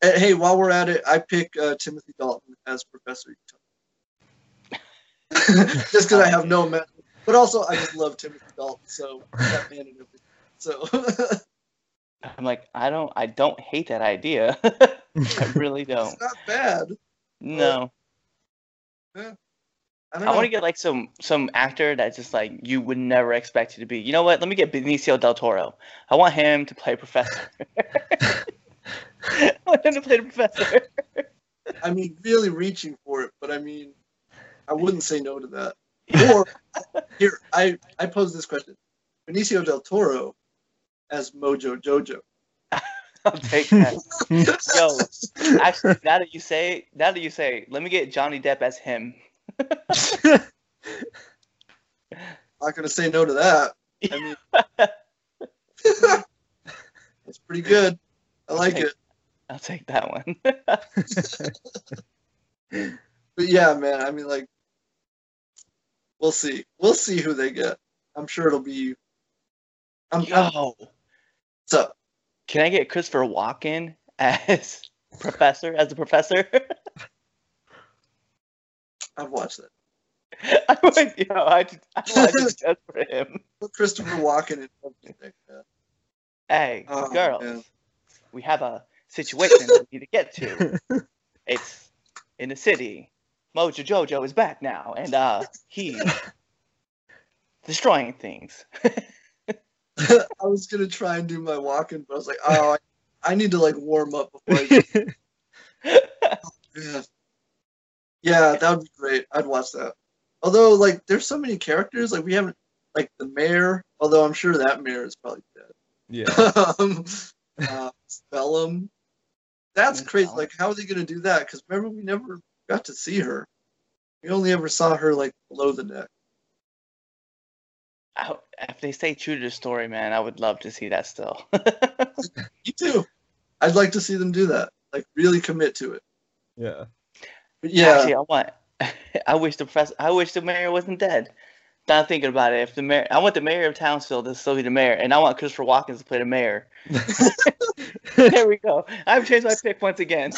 Hey, while we're at it, I pick uh, Timothy Dalton as Professor Utah. just because I have no men, but also I just love Timothy Dalton, so that man and everything. So I'm like, I don't, I don't hate that idea. I really don't. it's not bad. No, I don't I want to get like some some actor that just like you would never expect it to be. You know what? Let me get Benicio del Toro. I want him to play Professor. I want him to play the Professor. I mean, really reaching for it, but I mean, I wouldn't say no to that. Or here, I I pose this question: Benicio del Toro as Mojo Jojo. I'll take that. Yo, actually, now that you say, now that you say, let me get Johnny Depp as him. Not gonna say no to that. I mean, it's pretty good. I like it. I'll take that one. But yeah, man. I mean, like, we'll see. We'll see who they get. I'm sure it'll be. I'm, I'm Yo, what's up? can I get Christopher Walken as Professor? As the Professor? I've watched it. I would, yo, I, just- I want to just for him. Christopher Walken. Yeah. Hey, Oh, girls, man. we have a situation we need to get to. It's in the city. Mojo Jojo is back now, and uh, he's destroying things. I was gonna try and do my walking, but I was like, oh, I, I need to like warm up before I. yeah. yeah, that would be great. I'd watch that. Although, like, there's so many characters. Like, we haven't like the mayor. Although I'm sure that mayor is probably dead. yeah. um, uh, Spellum. That's crazy. Like, how are they gonna do that? Because remember, we never got to see her. We only ever saw her like below the neck. I, if they stay true to the story, man, I would love to see that still. Me too. I'd like to see them do that. Like, really commit to it. Yeah. But yeah. Actually, I want. I wish the press. I wish the mayor wasn't dead. Now thinking about it. If the mayor, I want the mayor of Townsville to still be the mayor, and I want Christopher Watkins to play the mayor. there we go. I've changed my pick once again.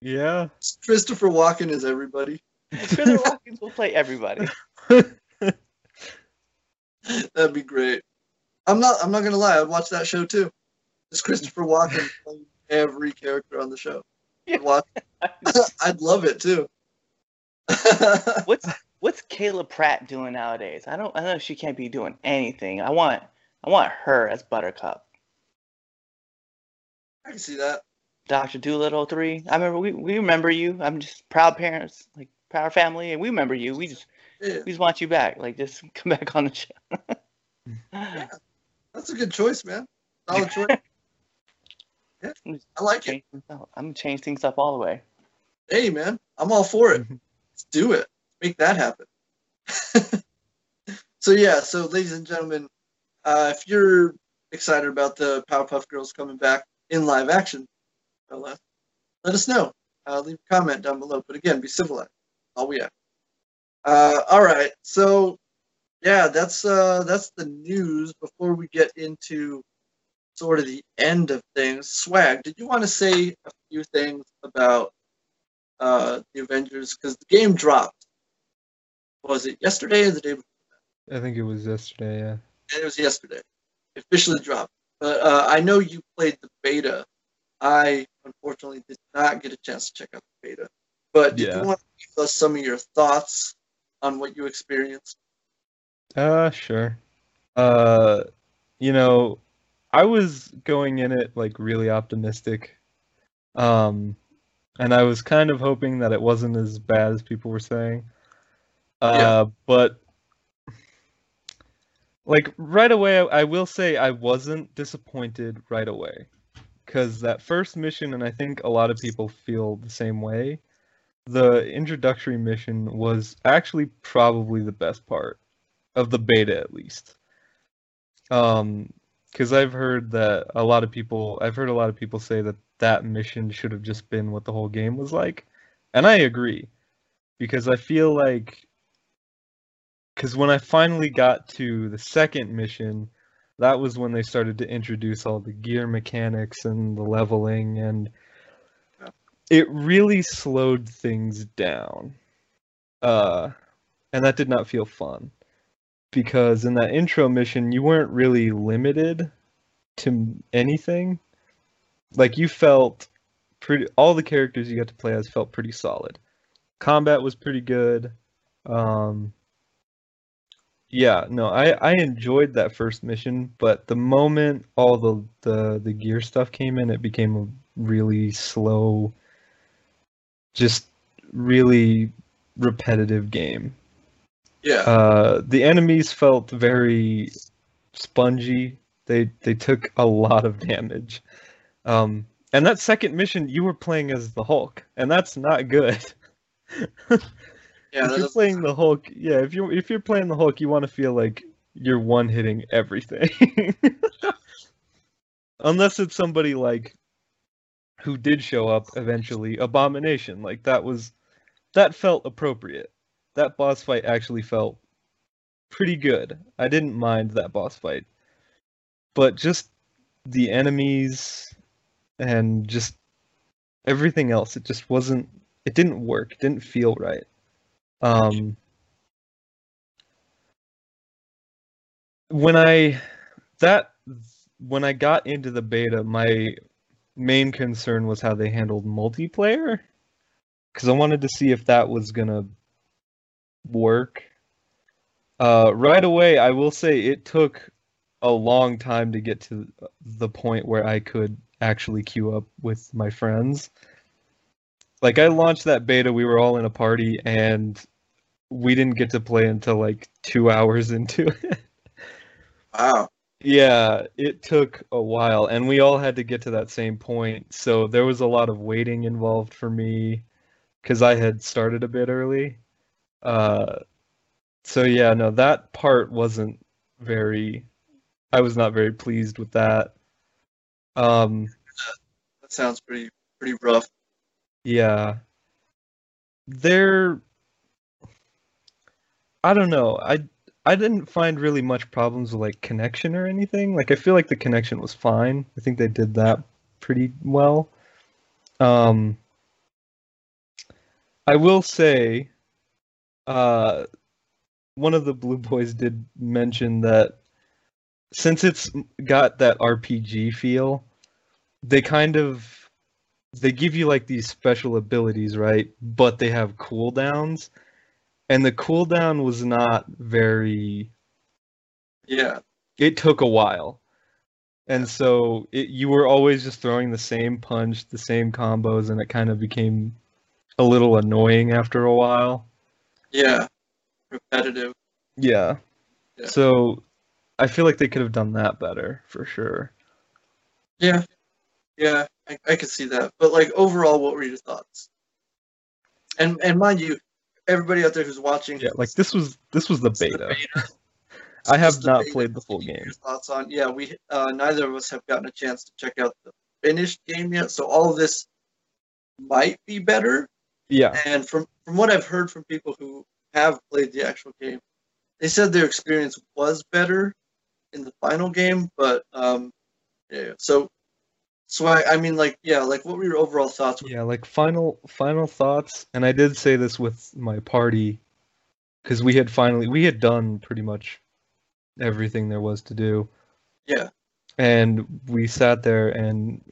yeah. Christopher Walken is everybody. Christopher Watkins will play everybody. That'd be great. I'm not. I'm not gonna lie. I'd watch that show too. It's Christopher Walken playing every character on the show. I'd watch. I'd love it too. What's What's Kyla Pratt doing nowadays? I don't. I know she can't be doing anything. I want. I want her as Buttercup. I can see that. Doctor Dolittle three. I remember we, we remember you. I'm just proud parents, like proud family, and we remember you. We just Yeah, we just want you back. Like, just come back on the show. that's a good choice, man. Solid choice. Yeah, I like it. change things up. I'm gonna change things up all the way. Hey, man, I'm all for it. Let's do it. Make that happen. so yeah, so ladies and gentlemen, uh, if you're excited about the Powerpuff Girls coming back in live action, no let us know. Uh, leave a comment down below. But again, be civilized. All we have. Uh, all right, so yeah, that's uh, that's the news. Before we get into sort of the end of things, Swag, did you want to say a few things about uh, the Avengers? Because the game dropped. Was it yesterday or the day before? I think it was yesterday. Yeah. It was yesterday. It officially dropped. But uh, I know you played the beta. I unfortunately did not get a chance to check out the beta. But did Yeah. you want to give us some of your thoughts on what you experienced? Uh, sure. Uh, you know, I was going in it like really optimistic. Um, and I was kind of hoping that it wasn't as bad as people were saying. Uh, Yeah. but like right away, I, I will say I wasn't disappointed right away. Because that first mission, and I think a lot of people feel the same way, the introductory mission was actually probably the best part of the beta at least. Um, because I've heard that a lot of people, I've heard a lot of people say that that mission should have just been what the whole game was like, and I agree, because I feel like, because when I finally got to the second mission, that was when they started to introduce all the gear mechanics and the leveling, and it really slowed things down. Uh, and that did not feel fun because in that intro mission you weren't really limited to anything. Like you felt pretty all the characters you got to play as felt pretty solid. Combat was pretty good. Um yeah, no, I I enjoyed that first mission, but the moment all the the the gear stuff came in, it became a really slow just really repetitive game. Yeah. Uh, the enemies felt very spongy. They they took a lot of damage. Um, and that second mission, you were playing as the Hulk, and that's not good. yeah. if you're playing the Hulk, yeah, if you're if you're playing the Hulk, you want to feel like you're one hitting everything. Unless it's somebody like who did show up eventually, Abomination. Like that was that felt appropriate. That boss fight actually felt pretty good. I didn't mind that boss fight. But just the enemies and just everything else, it just wasn't it didn't work. It didn't feel right. Um when I that when I got into the beta, my main concern was how they handled multiplayer because I wanted to see if that was gonna work. Uh, right away, I will say it took a long time to get to the point where I could actually queue up with my friends. Like I launched that beta, we were all in a party, and we didn't get to play until like two hours into it. Wow. Yeah, it took a while, and we all had to get to that same point. So there was a lot of waiting involved for me because I had started a bit early. Uh, so yeah, no, that part wasn't very. I was not very pleased with that. Um, That sounds pretty pretty rough. yeah. There. I don't know. I I didn't find really much problems with like connection or anything. Like I feel like the connection was fine. I think they did that pretty well. Um I will say uh one of the blue boys did mention that since it's got that RPG feel, they kind of they give you like these special abilities, right? But they have cooldowns and the cooldown was not very Yeah. it took a while and so it, you were always just throwing the same punch the same combos and it kind of became a little annoying after a while Yeah. repetitive. Yeah. Yeah. So I feel like they could have done that better for sure. Yeah, yeah, I, I could see that. But like overall, what were your thoughts? And and mind you, everybody out there who's watching, Yeah, like this was this was the this is the beta. beta. I have This is the not beta. played the full game. Your thoughts on? Yeah, we uh, neither of us have gotten a chance to check out the finished game yet. So all of this might be better. Yeah. And from from what I've heard from people who have played the actual game, they said their experience was better in the final game. But um, yeah. So so I, I mean like yeah like what were your overall thoughts? Yeah, like final final thoughts, and I did say this with my party because we had finally we had done pretty much everything there was to do. Yeah. And we sat there and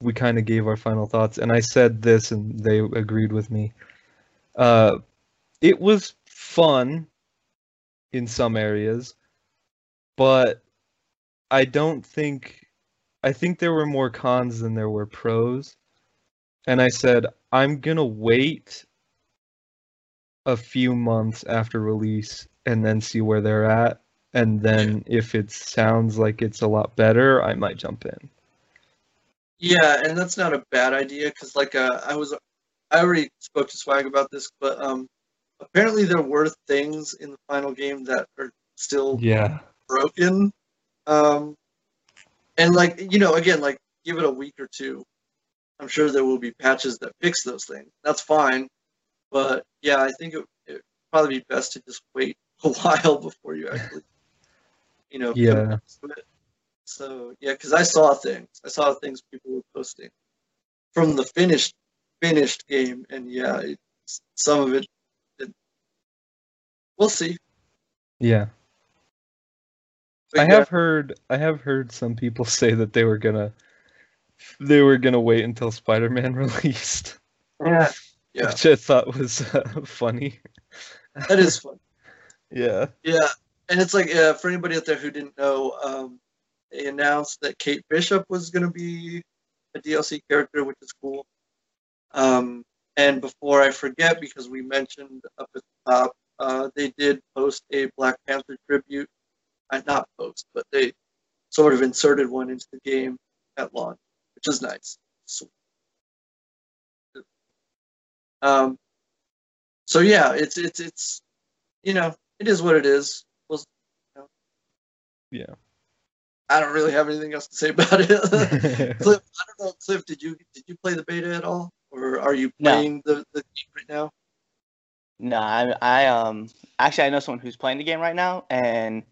we kind of gave our final thoughts, and I said this, and they agreed with me. Uh, it was fun in some areas, but I don't think I think there were more cons than there were pros. And I said, I'm gonna wait a few months after release and then see where they're at. And then if it sounds like it's a lot better, I might jump in. Yeah, and that's not a bad idea because like uh, I was I already spoke to Swag about this, but um apparently there were things in the final game that are still Yeah. broken. Um, and like you know, again, like give it a week or two. I'm sure there will be patches that fix those things. That's fine, but yeah, I think it would probably be best to just wait a while before you actually, you know, Yeah. it. So yeah, because I saw things. I saw things people were posting from the finished finished game, and yeah, it's, some of it, it. We'll see. Yeah. But I yeah, have heard I have heard some people say that they were gonna they were gonna wait until Spider-Man released, yeah, yeah, which I thought was uh, funny. that is fun. Yeah. Yeah, and it's like uh, for anybody out there who didn't know, um, they announced that Kate Bishop was going to be a DLC character, which is cool. Um, and before I forget, because we mentioned up at the top, uh, they did post a Black Panther tribute. Not post, but they sort of inserted one into the game at launch, which is nice. Sweet. Um, so yeah, it's it's it's you know it is what it is. We'll, you know, Yeah. I don't really have anything else to say about it. Cliff, I don't know, Cliff. Did you did you play the beta at all, or are you No. playing the the game right now? No, I, I um actually I know someone who's playing the game right now, and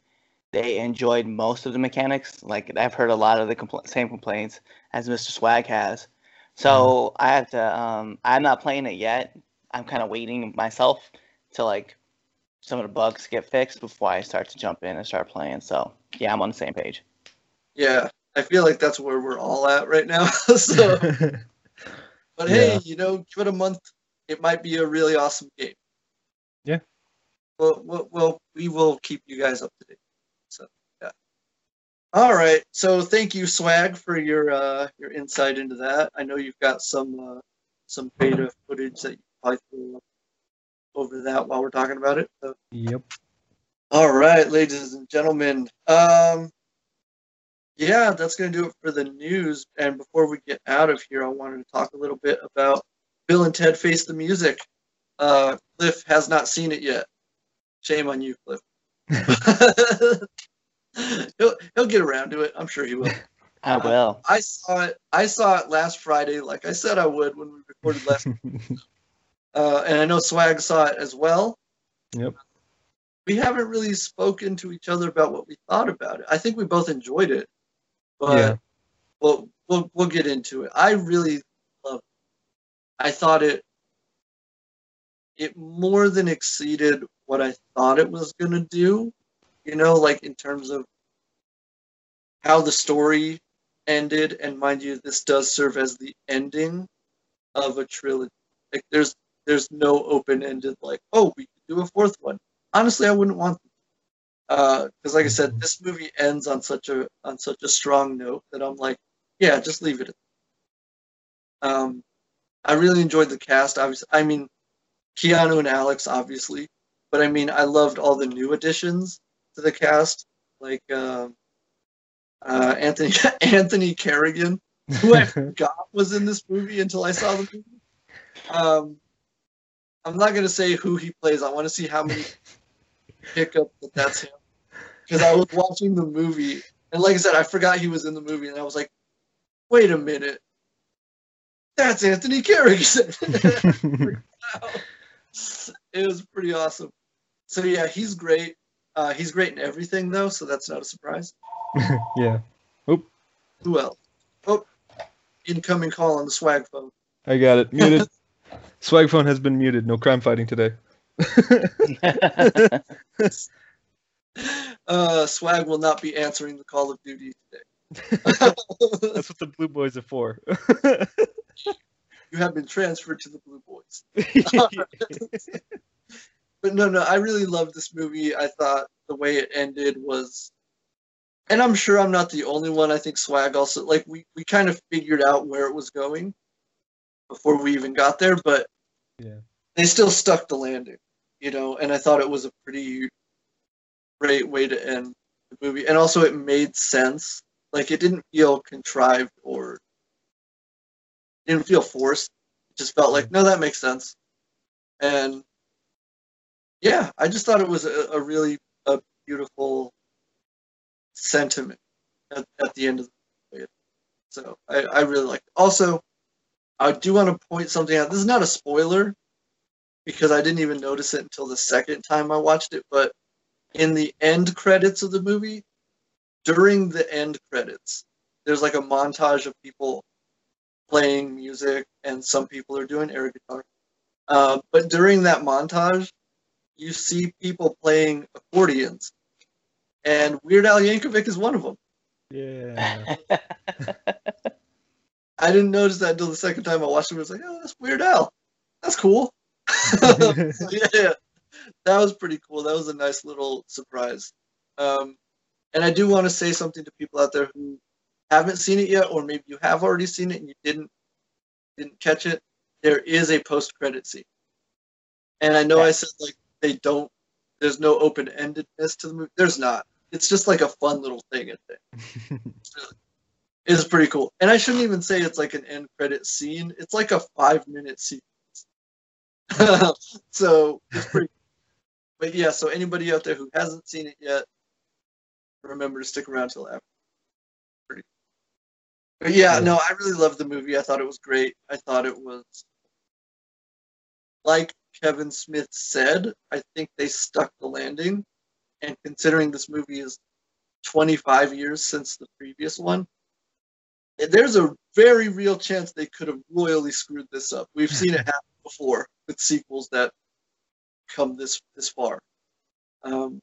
they enjoyed most of the mechanics. Like I've heard a lot of the compl- same complaints as Mr. Swag has. So I have to. Um, I'm not playing it yet. I'm kind of waiting myself to like some of the bugs get fixed before I start to jump in and start playing. So yeah, I'm on the same page. Yeah, I feel like that's where we're all at right now. so, but hey, Yeah. you know, give it a month. It might be a really awesome game. Yeah. Well, well, well we will keep you guys up to date. All right. So, thank you, Swag, for your uh, your insight into that. I know you've got some uh, some beta footage that you probably threw up over that while we're talking about it. So, yep. all right, ladies and gentlemen. Um, yeah, that's going to do it for the news. And before we get out of here, I wanted to talk a little bit about Bill and Ted Face the Music. Uh, Cliff has not seen it yet. Shame on you, Cliff. he'll, he'll get around to it. I'm sure he will. I will. I saw it. I saw it last Friday, like I said I would when we recorded last. uh, and I know Swag saw it as well. Yep. We haven't really spoken to each other about what we thought about it. I think we both enjoyed it, but Yeah. we'll, we'll we'll get into it. I really loved. It. I thought it it more than exceeded what I thought it was gonna do. You know, like in terms of how the story ended, and mind you, this does serve as the ending of a trilogy. Like there's there's no open ended like, oh, we could do a fourth one. Honestly, I wouldn't want uh, because like I said, this movie ends on such a on such a strong note that I'm like, yeah, just leave it. Um, I really enjoyed the cast. Obviously, I mean, Keanu and Alex, obviously, but I mean, I loved all the new additions to the cast, like um, uh, Anthony Anthony Carrigan, who I forgot was in this movie until I saw the movie. Um, I'm not gonna say who he plays. I want to see how many pick up that that's him because I was watching the movie and like I said, I forgot he was in the movie, and I was like, wait a minute, that's Anthony Carrigan. it was pretty awesome. So yeah, he's great. Uh, he's great in everything though, so that's not a surprise. yeah. Who else? Oh, incoming call on the swag phone. I got it. Muted. Swag phone has been muted. No crime fighting today. Uh, swag will not be answering the Call of Duty today. That's what the blue boys are for. you have been transferred to the Blue Boys. But no, no, I really loved this movie. I thought the way it ended was, and I'm sure I'm not the only one. I think Swag also like we we kind of figured out where it was going before we even got there, but Yeah. they still stuck the landing, you know. And I thought it was a pretty great way to end the movie, and also it made sense. Like it didn't feel contrived or didn't feel forced. It just felt like no, that makes sense. And yeah, I just thought it was a, a really a beautiful sentiment at, at the end of the movie. So I, I really liked it. Also, I do want to point something out. This is not a spoiler because I didn't even notice it until the second time I watched it, but in the end credits of the movie, during the end credits, there's like a montage of people playing music and some people are doing air guitar. Uh, but during that montage, you see people playing accordions, and Weird Al Yankovic is one of them. yeah. I didn't notice that until the second time I watched it. I was like, oh, that's Weird Al. That's cool. yeah, that was pretty cool. That was a nice little surprise. Um, and I do want to say something to people out there who haven't seen it yet, or maybe you have already seen it and you didn't didn't catch it. There is a post credit scene, and I know I said like they don't. There's no open endedness to the movie. There's not. It's just like a fun little thing. I think it's pretty cool. And I shouldn't even say it's like an end credit scene. It's like a five minute sequence. so it's pretty. But yeah, so anybody out there who hasn't seen it yet, remember to stick around till after. Pretty. But yeah, Yeah. no, I really loved the movie. I thought it was great. I thought it was like Kevin Smith said. I think they stuck the landing, and considering this movie is 25 years since the previous one, there's a very real chance they could have royally screwed this up. We've seen it happen before with sequels that come this this far. Um,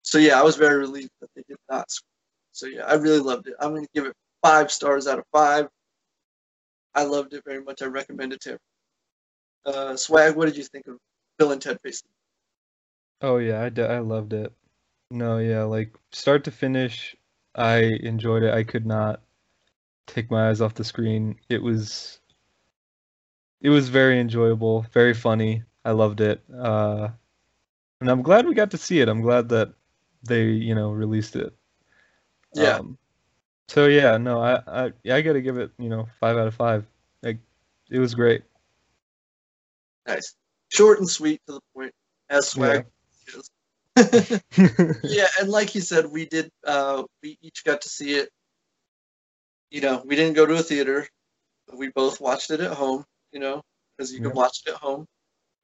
so yeah, I was very relieved that they did not. Screw. So yeah, I really loved it. I'm going to give it five stars out of five. I loved it very much. I recommend it to everyone. Uh, Swag, what did you think of Bill and Ted Face? Oh yeah, I, d- I loved it. No, yeah, like start to finish, I enjoyed it. I could not take my eyes off the screen. It was it was very enjoyable, very funny. I loved it. Uh and I'm glad we got to see it. I'm glad that they, you know, released it. Yeah. Um, so yeah, no, I I yeah, I got to give it, you know, 5 out of 5. Like it was great. Nice, short and sweet to the point, as Swag is. yeah, and like you said, we did. Uh, we each got to see it. You know, we didn't go to a theater. We both watched it at home. You know, because you Yeah. can watch it at home.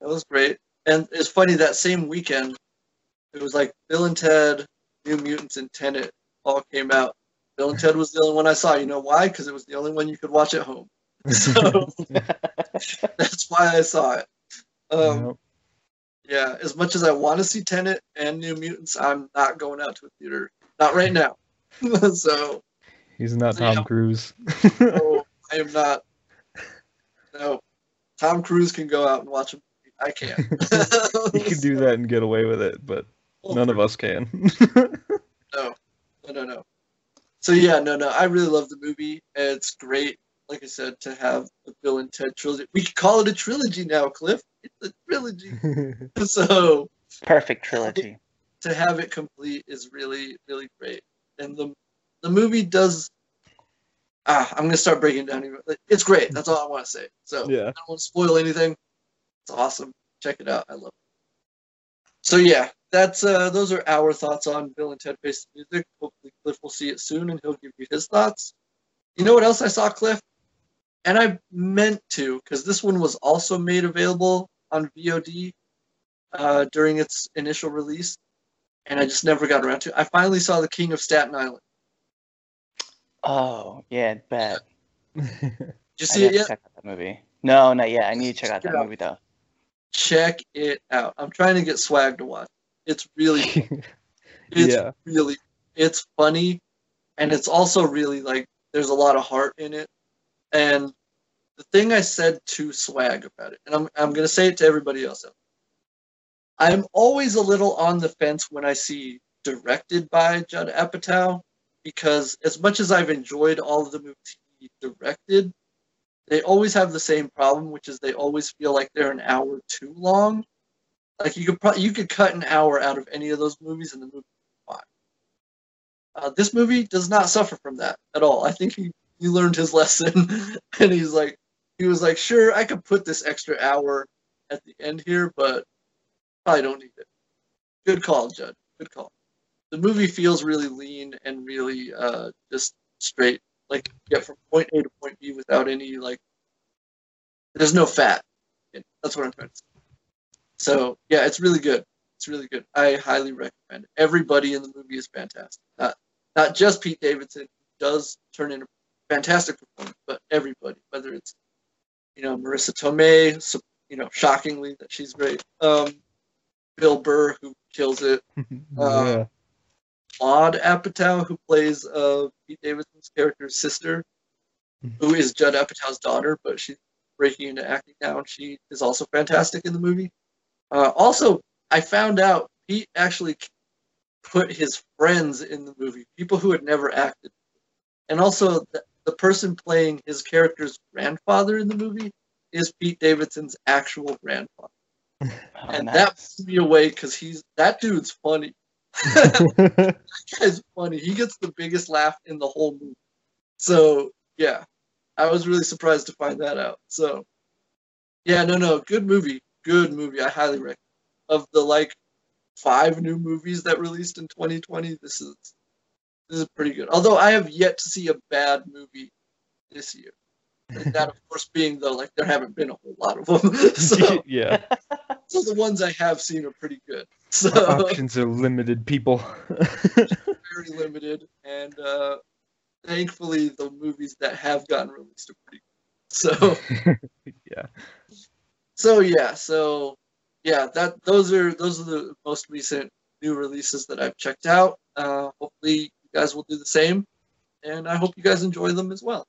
That was great. And it's funny that same weekend, it was like Bill and Ted, New Mutants, and Tenet all came out. Bill and Ted was the only one I saw. You know why? Because it was the only one you could watch at home. So that's why I saw it. Um, yeah, as much as I want to see Tenet and New Mutants, I'm not going out to a theater. Not right now. so He's not Yeah. Tom Cruise. no, I am not. No, Tom Cruise can go out and watch a movie. I can't. He can do that and get away with it, but none of us can. No, no, no, no. So yeah, no, no. I really love the movie. It's great, like I said, to have the Bill and Ted trilogy. We could call it a trilogy now, Cliff. It's a trilogy. so Perfect trilogy. to have it complete is really really great and the the movie does ah i'm gonna start breaking down even it's great that's all i want to say so Yeah. i don't want to spoil anything it's awesome check it out i love it so yeah that's uh those are our thoughts on bill and ted face the music hopefully cliff will see it soon and he'll give you his thoughts you know what else i saw cliff and i meant to because this one was also made available on vod uh, during its initial release and I just never got around to. it. I finally saw The King of Staten Island. Oh yeah, bad. Did you see need it yet? check out that movie. No, not yet. I need to check out Check that out. movie though. Check it out. I'm trying to get Swag to watch. It's really, it's yeah. really, it's funny, and it's also really like there's a lot of heart in it. And the thing I said to Swag about it, and I'm I'm gonna say it to everybody else. I'm always a little on the fence when I see directed by Judd Apatow, because as much as I've enjoyed all of the movies he directed, they always have the same problem, which is they always feel like they're an hour too long. Like you could probably you could cut an hour out of any of those movies, and the movie fine. Uh, this movie does not suffer from that at all. I think he he learned his lesson, and he's like he was like, sure, I could put this extra hour at the end here, but i don't need it. Good call, Judd. Good call. The movie feels really lean and really uh, just straight. Like get from point A to point B without any like. There's no fat. That's what I'm trying to say. So yeah, it's really good. It's really good. I highly recommend. it. Everybody in the movie is fantastic. Not not just Pete Davidson, does turn in a fantastic performance, but everybody, whether it's you know Marisa Tomei, you know shockingly that she's great. Um, Bill Burr who kills it. yeah. Maude Apatow who plays uh, Pete Davidson's character's sister, who is Judd Apatow's daughter, but she's breaking into acting now, and she is also fantastic in the movie. Uh, also, I found out Pete actually put his friends in the movie, people who had never acted, and also the, the person playing his character's grandfather in the movie is Pete Davidson's actual grandfather, Oh, and nice. that blew me away because he's that dude's funny. that guy's funny. He gets the biggest laugh in the whole movie. So yeah, I was really surprised to find that out. So yeah, no, no, good movie, good movie. I highly recommend. Of the like five new movies that released in 2020, this is this is pretty good. Although I have yet to see a bad movie this year. And that, of course, being though like there haven't been a whole lot of them. so, yeah. so the ones I have seen are pretty good. So Options are limited, people. very limited, and uh, thankfully the movies that have gotten released are pretty good. So yeah. so yeah, so yeah, that those are those are the most recent new releases that I've checked out. Uh, hopefully you guys will do the same, and I hope you guys enjoy them as well.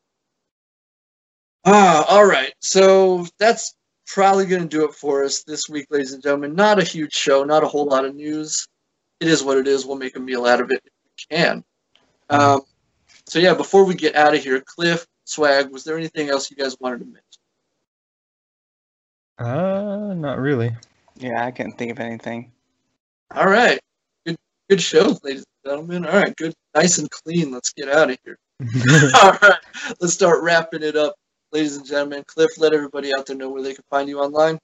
Ah, all right. So that's probably going to do it for us this week, ladies and gentlemen. Not a huge show, not a whole lot of news. It is what it is. We'll make a meal out of it if we can. Um, so yeah, before we get out of here, Cliff, Swag, was there anything else you guys wanted to mention? Uh, not really. Yeah, I couldn't think of anything. All right. Good good show, ladies and gentlemen. All right, good nice and clean. Let's get out of here. All right. Let's start wrapping it up. Ladies and gentlemen, Cliff, let everybody out there know where they can find you online.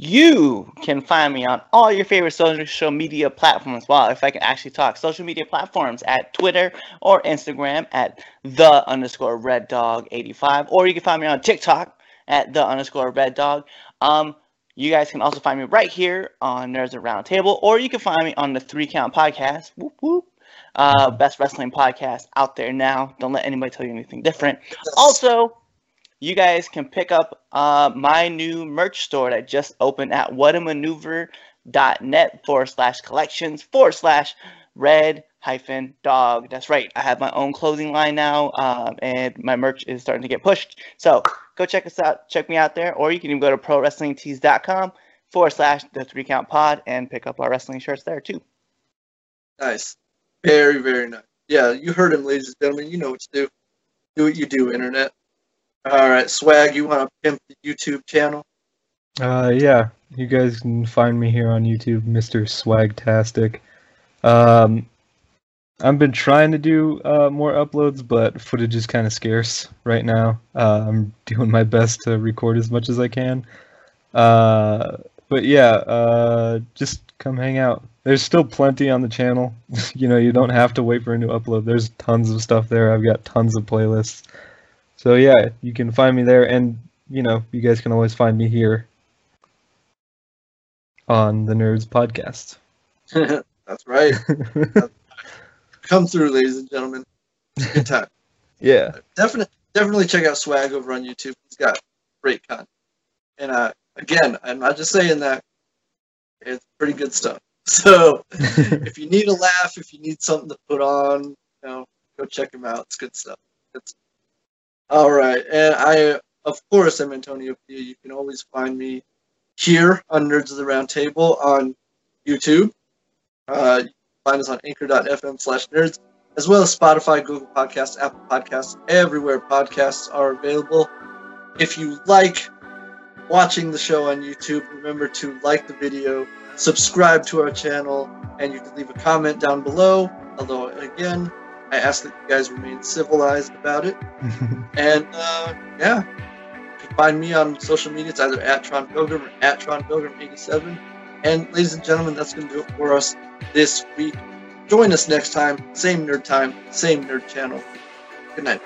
You can find me on all your favorite social media platforms. Wow, if I can actually talk, social media platforms at Twitter or Instagram at the underscore red dog 85, or you can find me on TikTok at the underscore red dog. Um, you guys can also find me right here on Nerds Around Table, or you can find me on the Three Count Podcast. Whoop whoop. Uh, best wrestling podcast out there now. Don't let anybody tell you anything different. Also, you guys can pick up uh, my new merch store that just opened at whatamaneuver.net forward slash collections forward slash red hyphen dog. That's right. I have my own clothing line now, um, and my merch is starting to get pushed. So go check us out. Check me out there, or you can even go to prowrestlingtees.com forward slash the three count pod and pick up our wrestling shirts there too. Nice. Very, very nice. Yeah, you heard him, ladies and gentlemen. You know what to do. Do what you do, internet. All right, Swag, you want to pimp the YouTube channel? Uh, yeah, you guys can find me here on YouTube, Mr. Swagtastic. Um, I've been trying to do uh, more uploads, but footage is kind of scarce right now. Uh, I'm doing my best to record as much as I can. Uh, but yeah, uh, just come hang out. There's still plenty on the channel. you know, you don't have to wait for a new upload. There's tons of stuff there. I've got tons of playlists. So yeah, you can find me there, and you know, you guys can always find me here on the Nerds Podcast. That's right. Come through, ladies and gentlemen. Good time. yeah. Definitely, definitely check out Swag over on YouTube. He's got great content. And uh, again, I'm not just saying that. It's pretty good stuff. So if you need a laugh, if you need something to put on, you know, go check him out. It's good stuff. It's all right. And I, of course, I'm Antonio P. You can always find me here on Nerds of the Round Table on YouTube. Uh, you find us on anchor.fm slash nerds, as well as Spotify, Google Podcasts, Apple Podcasts, everywhere podcasts are available. If you like watching the show on YouTube, remember to like the video, subscribe to our channel, and you can leave a comment down below. Although, again, I ask that you guys remain civilized about it. And uh, yeah, you can find me on social media. It's either at Tron Pilgrim or at Tron Pilgrim 87. And ladies and gentlemen, that's going to do it for us this week. Join us next time, same nerd time, same nerd channel. Good night.